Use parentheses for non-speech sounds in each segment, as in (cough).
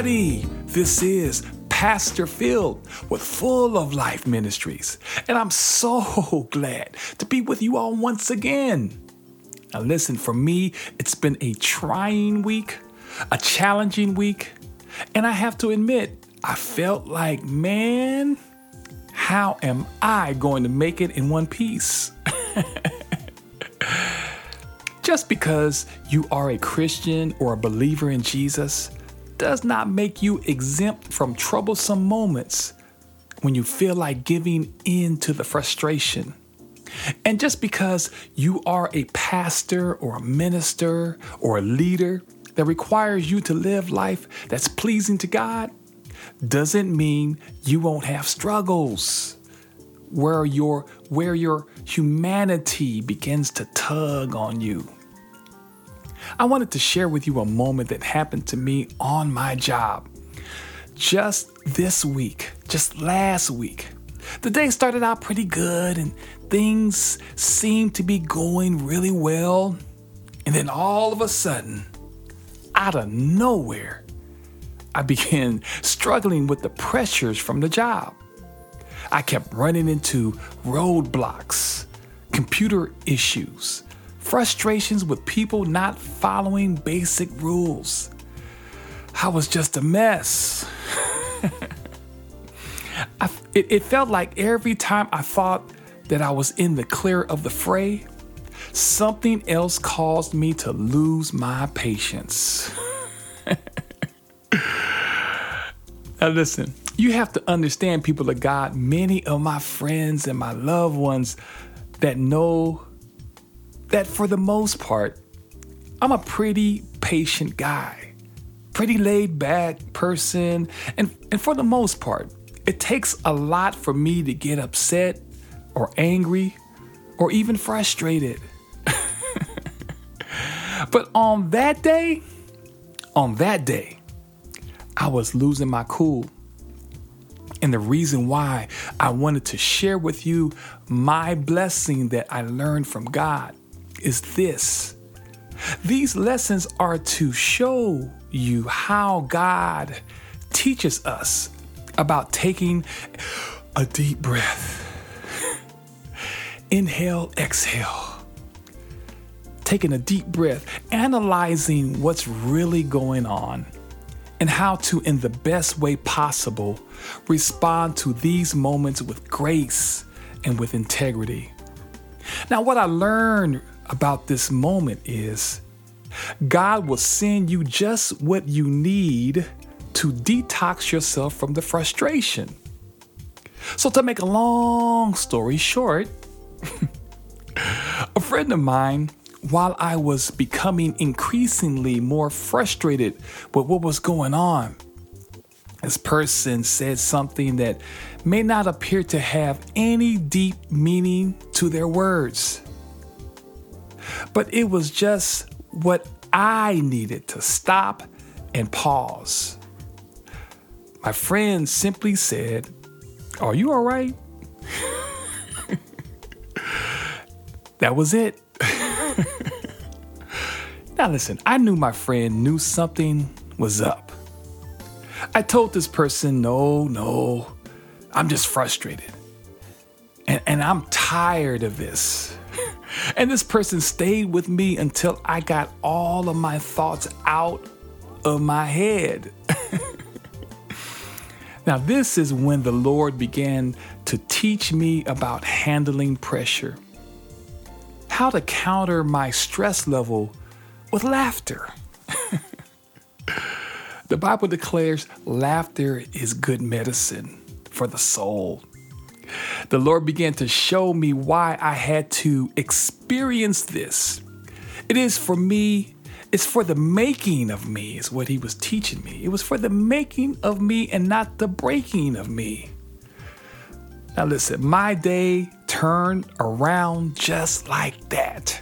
everybody. This is Pastor Phil with Full of Life Ministries, and I'm so (laughs) glad to be with you all once again. Now, listen, for me, it's been a trying week, a challenging week, and I have to admit, I felt like, man, how am I going to make it in one piece? (laughs) Just because you are a Christian or a believer in Jesus does not make you exempt from troublesome moments when you feel like giving in to the frustration. And just because you are a pastor or a minister or a leader that requires you to live life that's pleasing to God doesn't mean you won't have struggles where your where your humanity begins to tug on you. I wanted to share with you a moment that happened to me on my job. Just this week, just last week. The day started out pretty good and things seemed to be going really well. And then all of a sudden, out of nowhere, I (laughs) began struggling with the pressures from the job. I kept running into roadblocks, computer issues, frustrations with people not following basic rules. I was just a mess. (laughs) I, it, it felt like every time I thought that I was in the clear of the fray, something else caused me to lose my patience. (laughs) now, listen, you have to understand, people of God, many of my friends and my loved ones that know that for the most part, I'm a pretty patient guy, pretty laid back person, and, and for the most part, it takes a lot for me to get upset or angry or even frustrated. (laughs) but on that day, on that day, I was losing my cool. And the reason why I wanted to share with you my blessing that I learned from God is this. These lessons are to show you how God teaches us about taking a deep breath. (laughs) Inhale, exhale. Taking a deep breath, analyzing what's really going on and how to, in the best way possible, respond to these moments with grace and with integrity. Now, what I learned about this moment is God will send you just what you need to detox yourself from the frustration. So, to make a long story short, (laughs) a friend of mine while I was becoming increasingly more frustrated with what was going on, this person said something that may not appear to have any deep meaning to their words. But it was just what I needed to stop and pause. My friend simply said, Are you all right? (laughs) that was it. (laughs) now, listen, I knew my friend knew something was up. I told this person, no, no, I'm just frustrated. And, and I'm tired of this. And this person stayed with me until I got all of my thoughts out of my head. (laughs) now, this is when the Lord began to teach me about handling pressure how to counter my stress level with laughter. (laughs) the Bible declares laughter is good medicine for the soul. The Lord began to show me why I had to experience this. It is for me, it's for the making of me, is what He was teaching me. It was for the making of me and not the breaking of me. Now, listen, my day turned around just like that.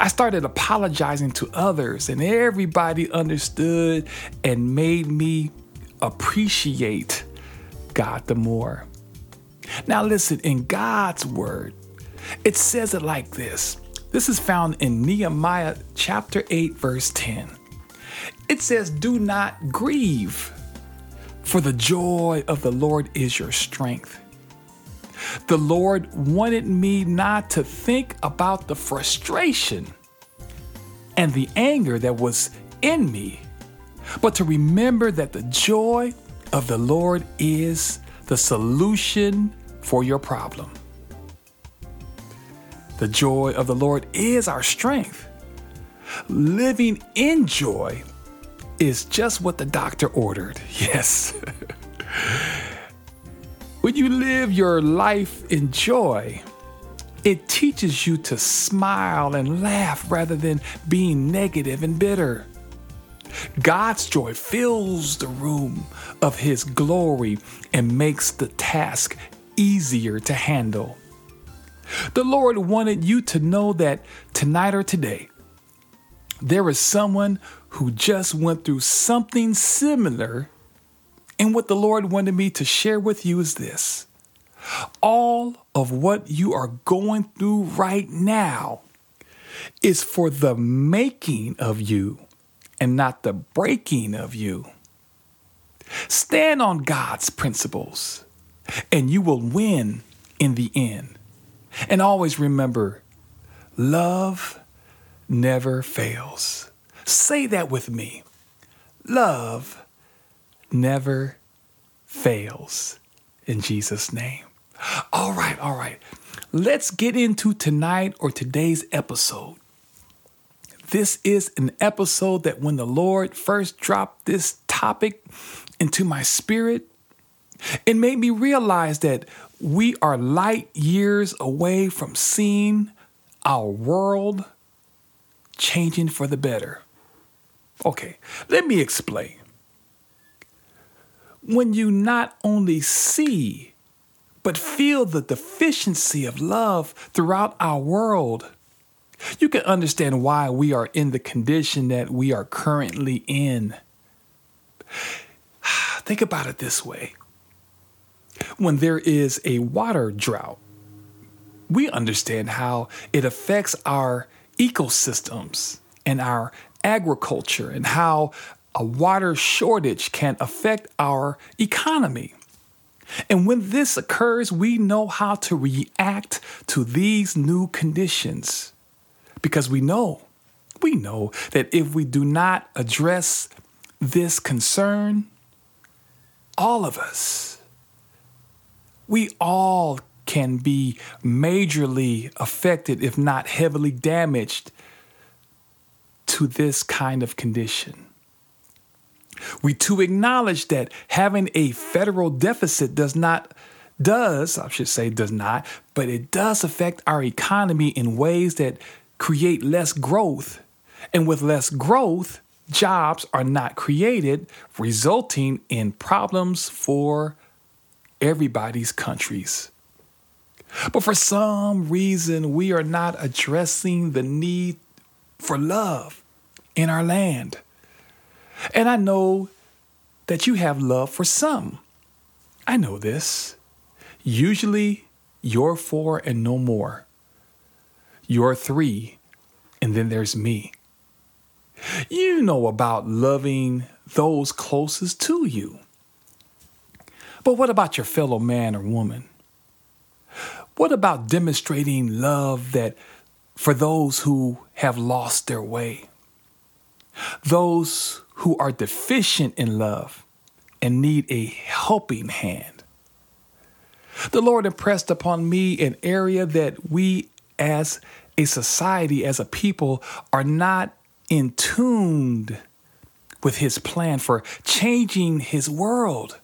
I started apologizing to others, and everybody understood and made me appreciate God the more. Now, listen, in God's word, it says it like this. This is found in Nehemiah chapter 8, verse 10. It says, Do not grieve, for the joy of the Lord is your strength. The Lord wanted me not to think about the frustration and the anger that was in me, but to remember that the joy of the Lord is the solution for your problem. The joy of the Lord is our strength. Living in joy is just what the doctor ordered. (laughs) Yes. when you live your life in joy, it teaches you to smile and laugh rather than being negative and bitter. God's joy fills the room of His glory and makes the task easier to handle. The Lord wanted you to know that tonight or today, there is someone who just went through something similar. And what the Lord wanted me to share with you is this all of what you are going through right now is for the making of you and not the breaking of you. Stand on God's principles and you will win in the end. And always remember love never fails. Say that with me. Love never fails. In Jesus' name. All right, all right. Let's get into tonight or today's episode. This is an episode that when the Lord first dropped this topic into my spirit, it made me realize that we are light years away from seeing our world changing for the better. Okay, let me explain. When you not only see, but feel the deficiency of love throughout our world, you can understand why we are in the condition that we are currently in. (sighs) Think about it this way when there is a water drought, we understand how it affects our ecosystems and our agriculture and how a water shortage can affect our economy. And when this occurs, we know how to react to these new conditions because we know, we know that if we do not address this concern, all of us, we all can be majorly affected, if not heavily damaged, to this kind of condition. We too acknowledge that having a federal deficit does not, does, I should say, does not, but it does affect our economy in ways that create less growth. And with less growth, jobs are not created, resulting in problems for everybody's countries. But for some reason, we are not addressing the need for love in our land. And I know that you have love for some. I know this. Usually, you're for and no more. You're three, and then there's me. You know about loving those closest to you. But what about your fellow man or woman? What about demonstrating love that for those who have lost their way? Those who are deficient in love and need a helping hand. The Lord impressed upon me an area that we as a society, as a people, are not in tuned with His plan for changing His world.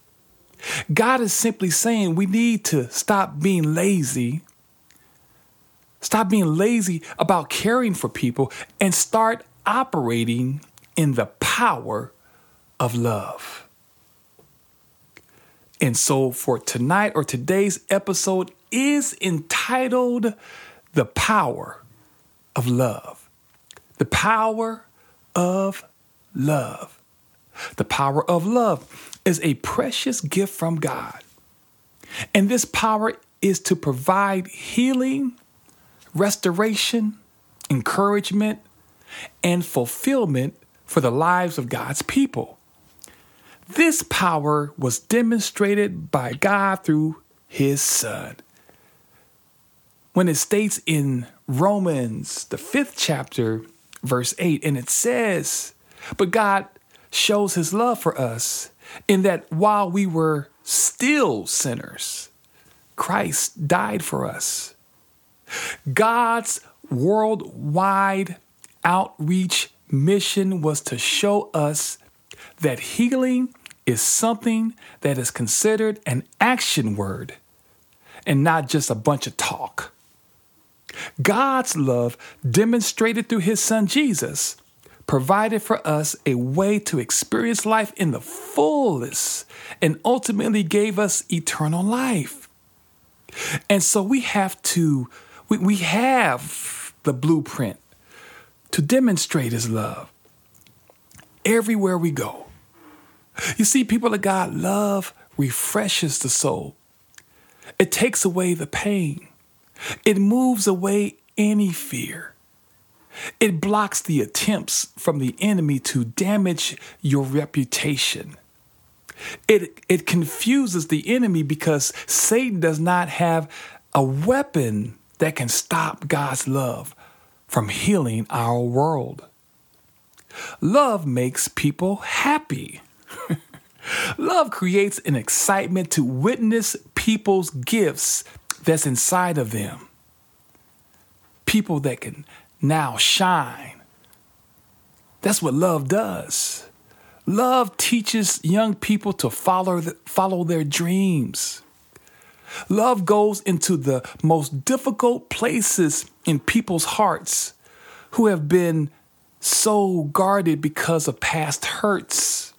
God is simply saying we need to stop being lazy, stop being lazy about caring for people, and start operating in the power of love. And so, for tonight or today's episode is entitled The Power of Love. The Power of Love. The power of love is a precious gift from God. And this power is to provide healing, restoration, encouragement, and fulfillment for the lives of God's people. This power was demonstrated by God through his Son. When it states in Romans, the fifth chapter, verse 8, and it says, But God shows his love for us in that while we were still sinners, Christ died for us. God's worldwide outreach mission was to show us that healing is something that is considered an action word and not just a bunch of talk. God's love, demonstrated through his son Jesus, provided for us a way to experience life in the fullest and ultimately gave us eternal life. And so we have to, we, we have the blueprint to demonstrate his love everywhere we go. You see, people of God, love refreshes the soul. It takes away the pain. It moves away any fear. It blocks the attempts from the enemy to damage your reputation. It, it confuses the enemy because Satan does not have a weapon that can stop God's love from healing our world. Love makes people happy. (laughs) Love creates an excitement to witness people's gifts that's inside of them. People that can now shine. That's what love does. Love teaches young people to follow, the, follow their dreams. Love goes into the most difficult places in people's hearts who have been so guarded because of past hurts,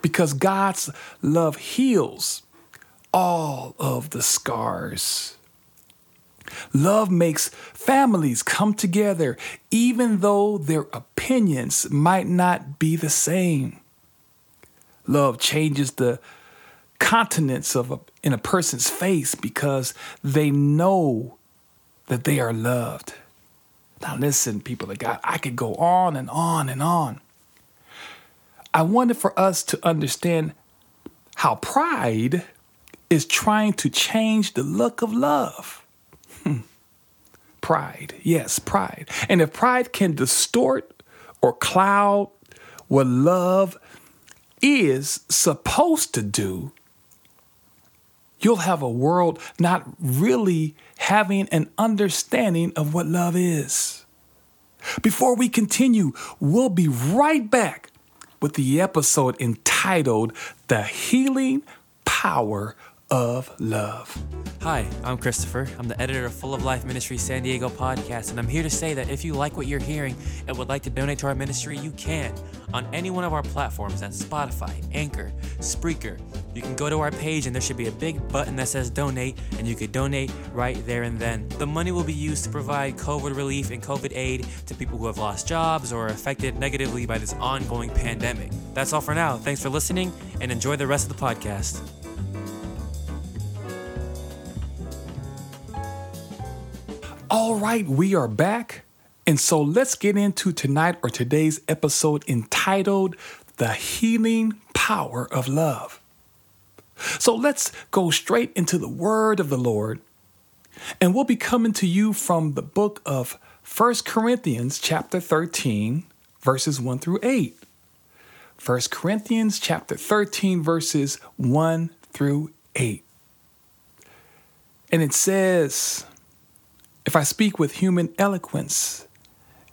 because God's love heals all of the scars. Love makes families come together even though their opinions might not be the same. Love changes the continents of a, in a person's face because they know that they are loved. Now, listen, people of God, I could go on and on and on. I wanted for us to understand how pride is trying to change the look of love. Pride, yes, pride. And if pride can distort or cloud what love is supposed to do, you'll have a world not really having an understanding of what love is. Before we continue, we'll be right back with the episode entitled The Healing Power of love. Hi, I'm Christopher. I'm the editor of Full of Life Ministry San Diego podcast, and I'm here to say that if you like what you're hearing and would like to donate to our ministry, you can on any one of our platforms that's Spotify, Anchor, Spreaker. You can go to our page and there should be a big button that says donate, and you could donate right there and then. The money will be used to provide COVID relief and COVID aid to people who have lost jobs or are affected negatively by this ongoing pandemic. That's all for now. Thanks for listening and enjoy the rest of the podcast. All right, we are back. And so let's get into tonight or today's episode entitled The Healing Power of Love. So let's go straight into the word of the Lord. And we'll be coming to you from the book of First Corinthians chapter 13 verses 1 through 8. 1 Corinthians chapter 13 verses 1 through 8. And it says, if I speak with human eloquence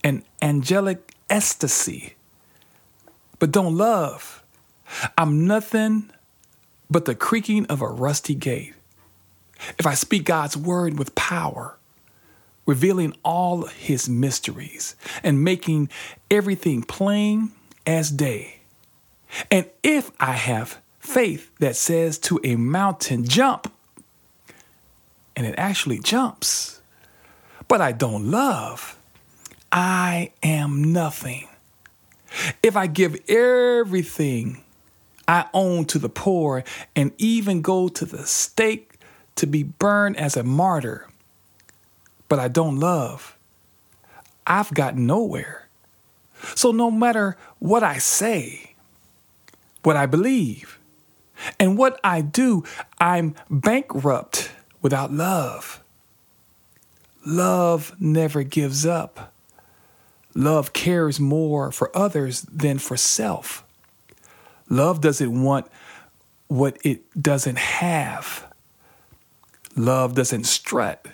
and angelic ecstasy, but don't love, I'm nothing but the creaking of a rusty gate. If I speak God's word with power, revealing all his mysteries and making everything plain as day, and if I have faith that says to a mountain, jump, and it actually jumps but I don't love, I am nothing. If I give everything I own to the poor and even go to the stake to be burned as a martyr, but I don't love, I've got nowhere. So no matter what I say, what I believe, and what I do, I'm bankrupt without love. Love never gives up. Love cares more for others than for self. Love doesn't want what it doesn't have. Love doesn't strut,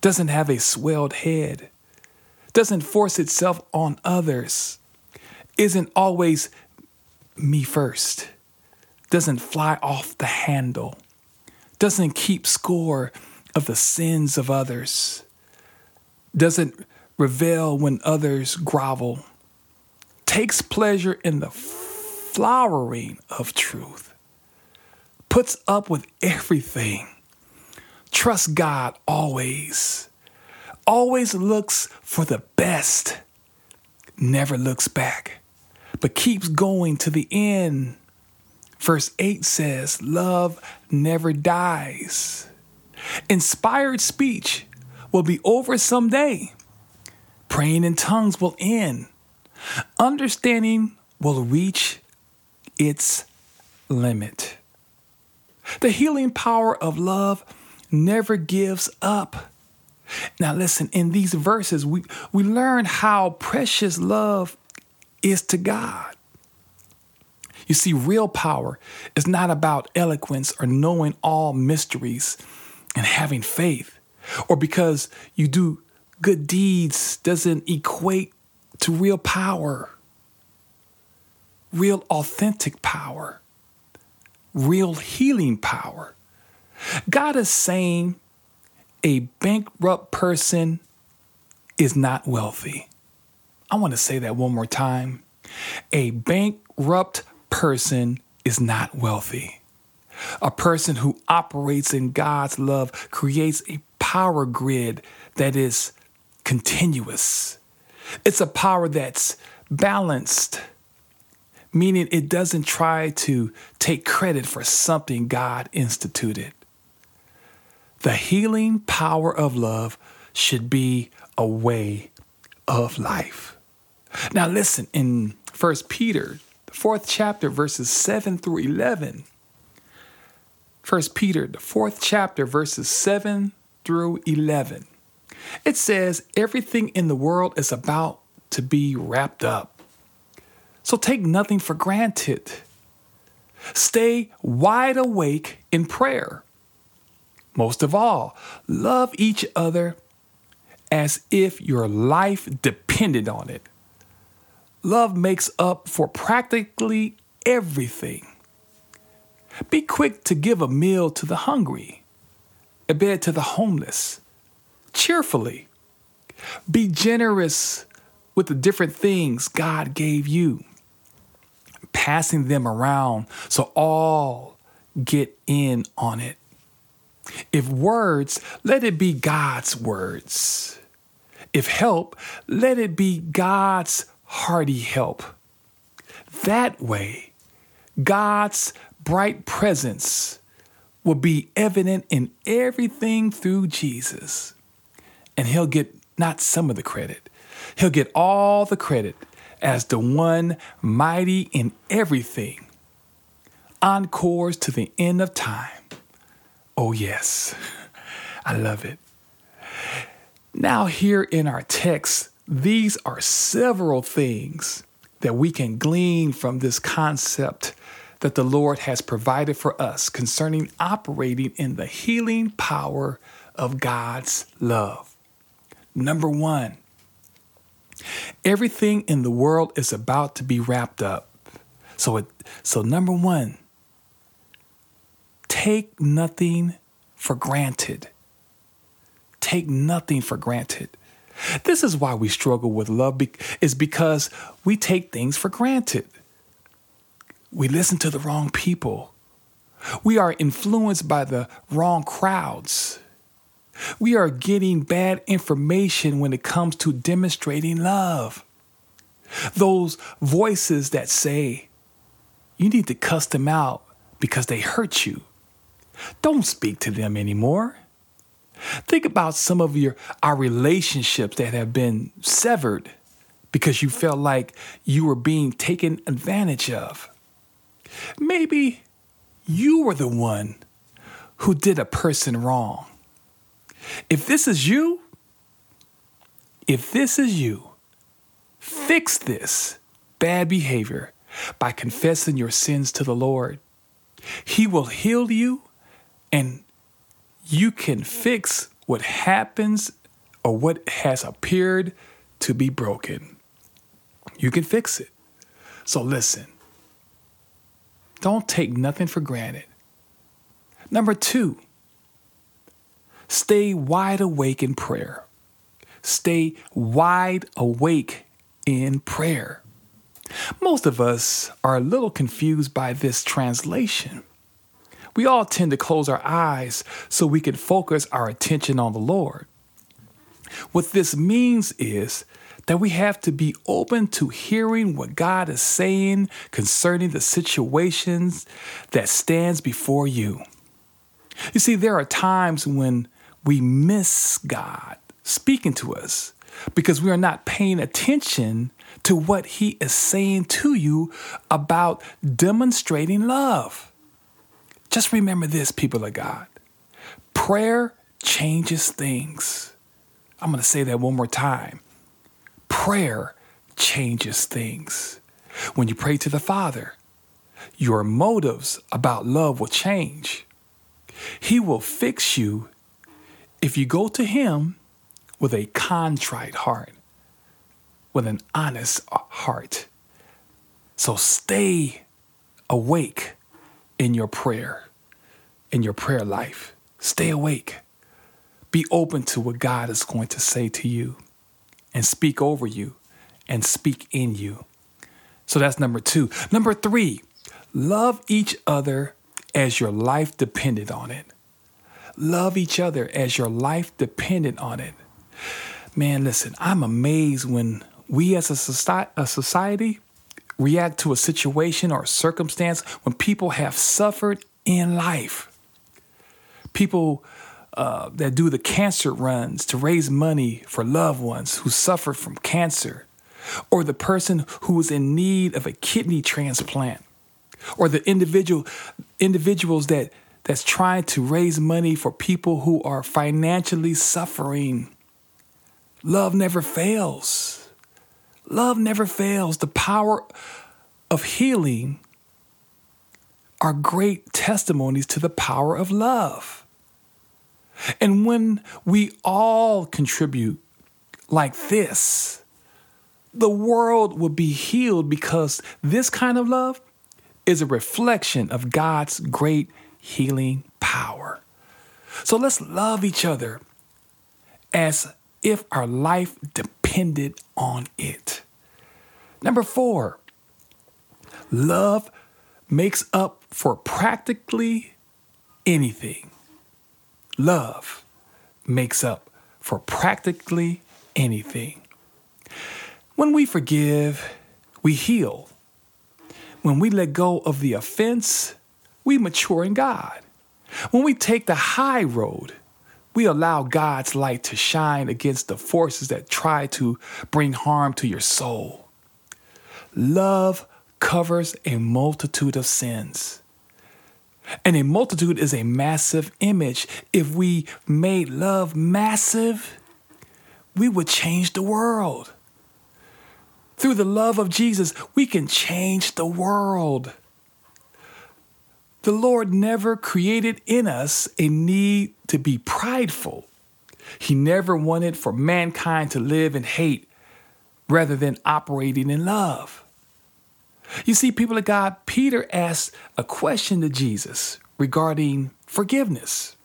doesn't have a swelled head, doesn't force itself on others, isn't always me first, doesn't fly off the handle, doesn't keep score of the sins of others, doesn't revel when others grovel, takes pleasure in the flowering of truth, puts up with everything, trusts God always, always looks for the best, never looks back, but keeps going to the end. Verse 8 says, Love never dies. Inspired speech will be over someday. Praying in tongues will end. Understanding will reach its limit. The healing power of love never gives up. Now, listen, in these verses, we, we learn how precious love is to God. You see, real power is not about eloquence or knowing all mysteries and having faith, or because you do good deeds doesn't equate to real power, real authentic power, real healing power. God is saying a bankrupt person is not wealthy. I want to say that one more time. A bankrupt person is not wealthy. A person who operates in God's love creates a power grid that is continuous. It's a power that's balanced, meaning it doesn't try to take credit for something God instituted. The healing power of love should be a way of life. Now, listen in 1 Peter, the fourth chapter, verses 7 through 11. 1 Peter, the fourth chapter, verses 7 through 11. It says, Everything in the world is about to be wrapped up. So take nothing for granted. Stay wide awake in prayer. Most of all, love each other as if your life depended on it. Love makes up for practically everything. Be quick to give a meal to the hungry, a bed to the homeless, cheerfully. Be generous with the different things God gave you, passing them around so all get in on it. If words, let it be God's words. If help, let it be God's hearty help. That way, God's bright presence will be evident in everything through Jesus. And he'll get not some of the credit, he'll get all the credit as the one mighty in everything. Encores to the end of time. Oh, yes, (laughs) I love it. Now, here in our text, these are several things that we can glean from this concept that the Lord has provided for us concerning operating in the healing power of God's love. Number one, everything in the world is about to be wrapped up. So, it, so number one, take nothing for granted. Take nothing for granted. This is why we struggle with love is because we take things for granted. We listen to the wrong people. We are influenced by the wrong crowds. We are getting bad information when it comes to demonstrating love. Those voices that say, you need to cuss them out because they hurt you. Don't speak to them anymore. Think about some of your our relationships that have been severed because you felt like you were being taken advantage of. Maybe you were the one who did a person wrong. If this is you, if this is you, fix this bad behavior by confessing your sins to the Lord. He will heal you and you can fix what happens or what has appeared to be broken. You can fix it. So listen, don't take nothing for granted. Number two, stay wide awake in prayer. Stay wide awake in prayer. Most of us are a little confused by this translation. We all tend to close our eyes so we can focus our attention on the Lord. What this means is that we have to be open to hearing what God is saying concerning the situations that stands before you. You see, there are times when we miss God speaking to us because we are not paying attention to what He is saying to you about demonstrating love. Just remember this, people of God prayer changes things. I'm going to say that one more time. Prayer changes things. When you pray to the Father, your motives about love will change. He will fix you if you go to Him with a contrite heart, with an honest heart. So stay awake in your prayer, in your prayer life. Stay awake. Be open to what God is going to say to you and speak over you and speak in you. So that's number two. Number three, love each other as your life depended on it. Love each other as your life depended on it. Man, listen, I'm amazed when we as a society, a society react to a situation or a circumstance when people have suffered in life. People uh, that do the cancer runs to raise money for loved ones who suffer from cancer, or the person who is in need of a kidney transplant, or the individual individuals that that's trying to raise money for people who are financially suffering. Love never fails. Love never fails. The power of healing are great testimonies to the power of love. And when we all contribute like this, the world will be healed because this kind of love is a reflection of God's great healing power. So let's love each other as if our life depended on it. Number four, love makes up for practically anything. Love makes up for practically anything. When we forgive, we heal. When we let go of the offense, we mature in God. When we take the high road, we allow God's light to shine against the forces that try to bring harm to your soul. Love covers a multitude of sins. And a multitude is a massive image. If we made love massive, we would change the world. Through the love of Jesus, we can change the world. The Lord never created in us a need to be prideful. He never wanted for mankind to live in hate rather than operating in love. You see, people of God, Peter asked a question to Jesus regarding forgiveness.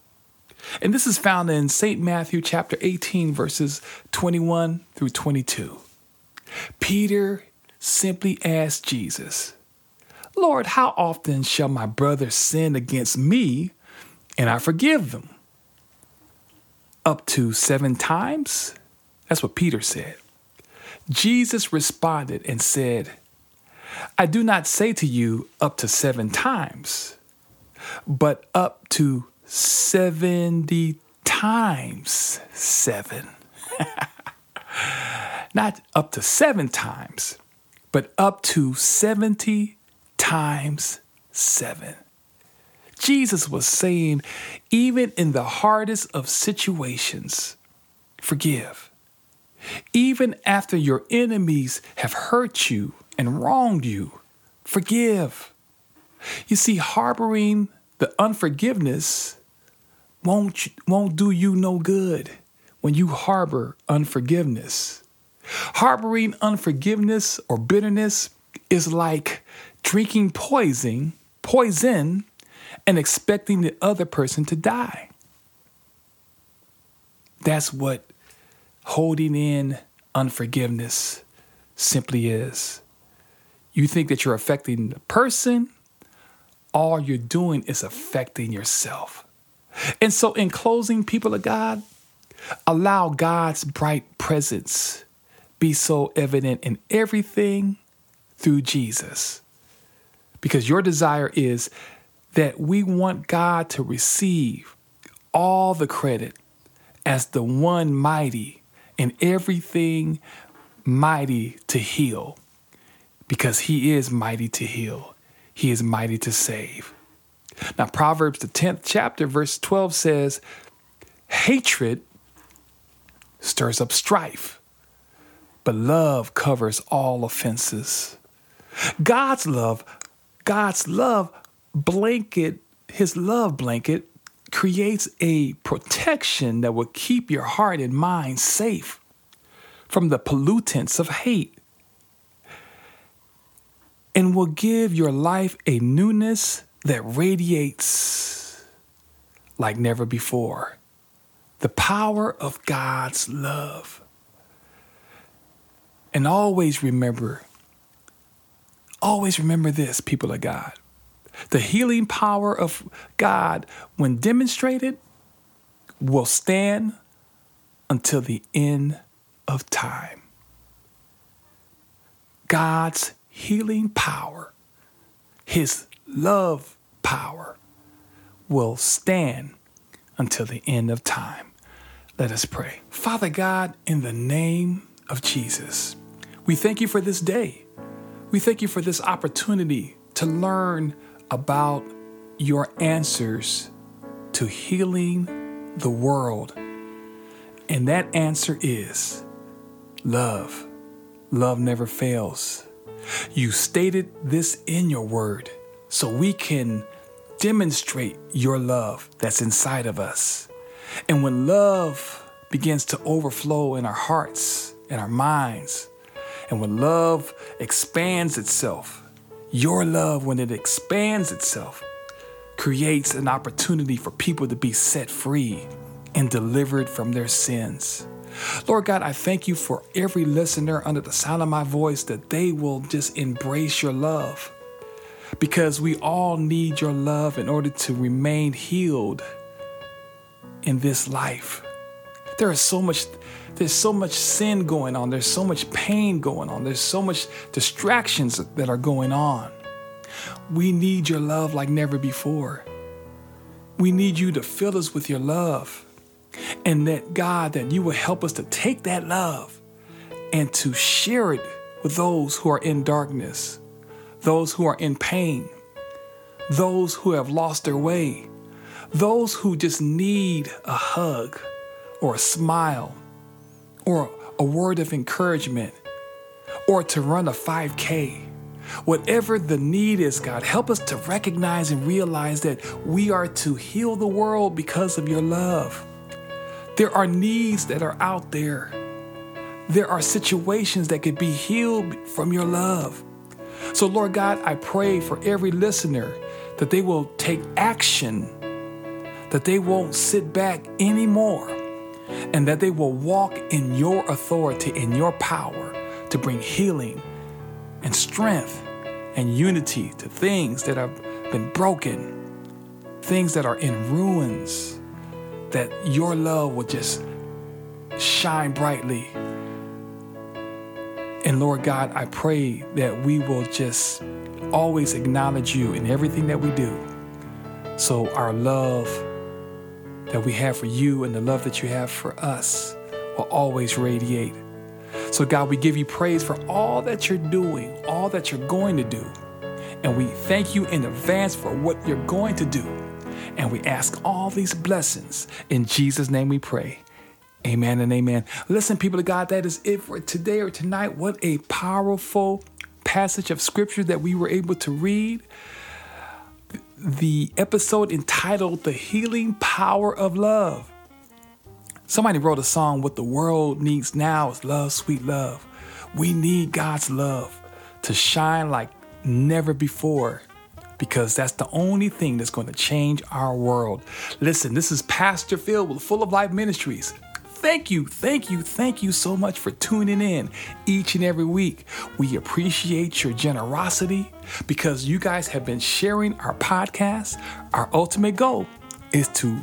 And this is found in St. Matthew chapter 18, verses 21 through 22. Peter simply asked Jesus, Lord, how often shall my brother sin against me and I forgive them? Up to seven times? That's what Peter said. Jesus responded and said, I do not say to you up to seven times, but up to 70 times seven. (laughs) not up to seven times, but up to 70 times seven. Jesus was saying, even in the hardest of situations, forgive. Even after your enemies have hurt you and wronged you, forgive. You see, harboring the unforgiveness won't, won't do you no good when you harbor unforgiveness. Harboring unforgiveness or bitterness is like drinking poison, poison and expecting the other person to die. That's what holding in unforgiveness simply is. You think that you're affecting the person, all you're doing is affecting yourself. And so, in closing, people of God, allow God's bright presence be so evident in everything through Jesus. Because your desire is that we want God to receive all the credit as the one mighty in everything mighty to heal. Because he is mighty to heal, he is mighty to save. Now, Proverbs, the 10th chapter, verse 12 says, Hatred stirs up strife, but love covers all offenses. God's love, God's love blanket, his love blanket creates a protection that will keep your heart and mind safe from the pollutants of hate and will give your life a newness that radiates like never before. The power of God's love. And always remember, always remember this, people of God. The healing power of God, when demonstrated, will stand until the end of time. God's healing power, His love power, will stand until the end of time. Let us pray. Father God, in the name of Jesus, we thank you for this day. We thank you for this opportunity to learn about your answers to healing the world. And that answer is love. Love never fails. You stated this in your word so we can demonstrate your love that's inside of us. And when love begins to overflow in our hearts and our minds, and when love expands itself, your love, when it expands itself, creates an opportunity for people to be set free and delivered from their sins. Lord God, I thank you for every listener under the sound of my voice that they will just embrace your love because we all need your love in order to remain healed in this life. There is so much there's so much sin going on. There's so much pain going on. There's so much distractions that are going on. We need your love like never before. We need you to fill us with your love. And that God, that you will help us to take that love and to share it with those who are in darkness, those who are in pain, those who have lost their way, those who just need a hug or a smile or a word of encouragement or to run a 5K. Whatever the need is, God, help us to recognize and realize that we are to heal the world because of your love. There are needs that are out there. There are situations that could be healed from your love. So, Lord God, I pray for every listener that they will take action, that they won't sit back anymore and that they will walk in your authority and your power to bring healing and strength and unity to things that have been broken, things that are in ruins, that your love will just shine brightly. And Lord God, I pray that we will just always acknowledge you in everything that we do. So our love that we have for you and the love that you have for us will always radiate. So, God, we give you praise for all that you're doing, all that you're going to do. And we thank you in advance for what you're going to do. And we ask all these blessings. In Jesus' name we pray. Amen and amen. Listen, people of God, that is it for today or tonight. What a powerful passage of scripture that we were able to read. The episode entitled The Healing Power of Love. Somebody wrote a song, What the World Needs Now is Love, Sweet Love. We need God's love to shine like never before because that's the only thing that's going to change our world. Listen, this is Pastor Phil with Full of Life Ministries. Thank you, thank you, thank you so much for tuning in each and every week. We appreciate your generosity because you guys have been sharing our podcast. Our ultimate goal is to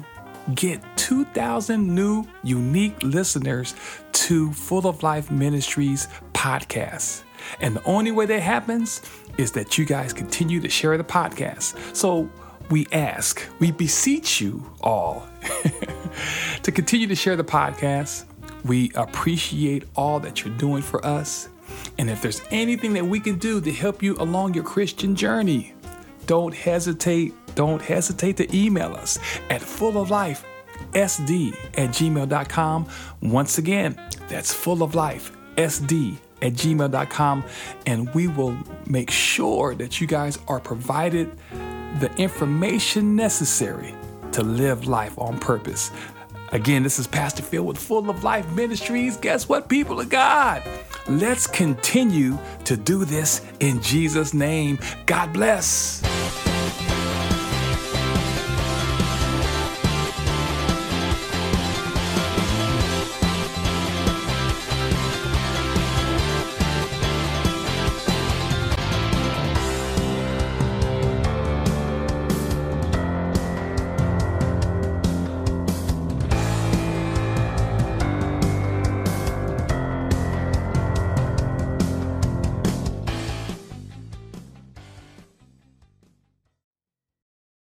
get 2,000 new unique listeners to Full of Life Ministries podcast. And the only way that happens is that you guys continue to share the podcast. So we ask, we beseech you all (laughs) to continue to share the podcast. We appreciate all that you're doing for us. And if there's anything that we can do to help you along your Christian journey, don't hesitate. Don't hesitate to email us at fulloflifesd at gmail.com. Once again, that's fulloflifesd at gmail.com. And we will make sure that you guys are provided the information necessary to live life on purpose. Again, this is Pastor Phil with Full of Life Ministries. Guess what, people of God? Let's continue to do this in Jesus' name. God bless.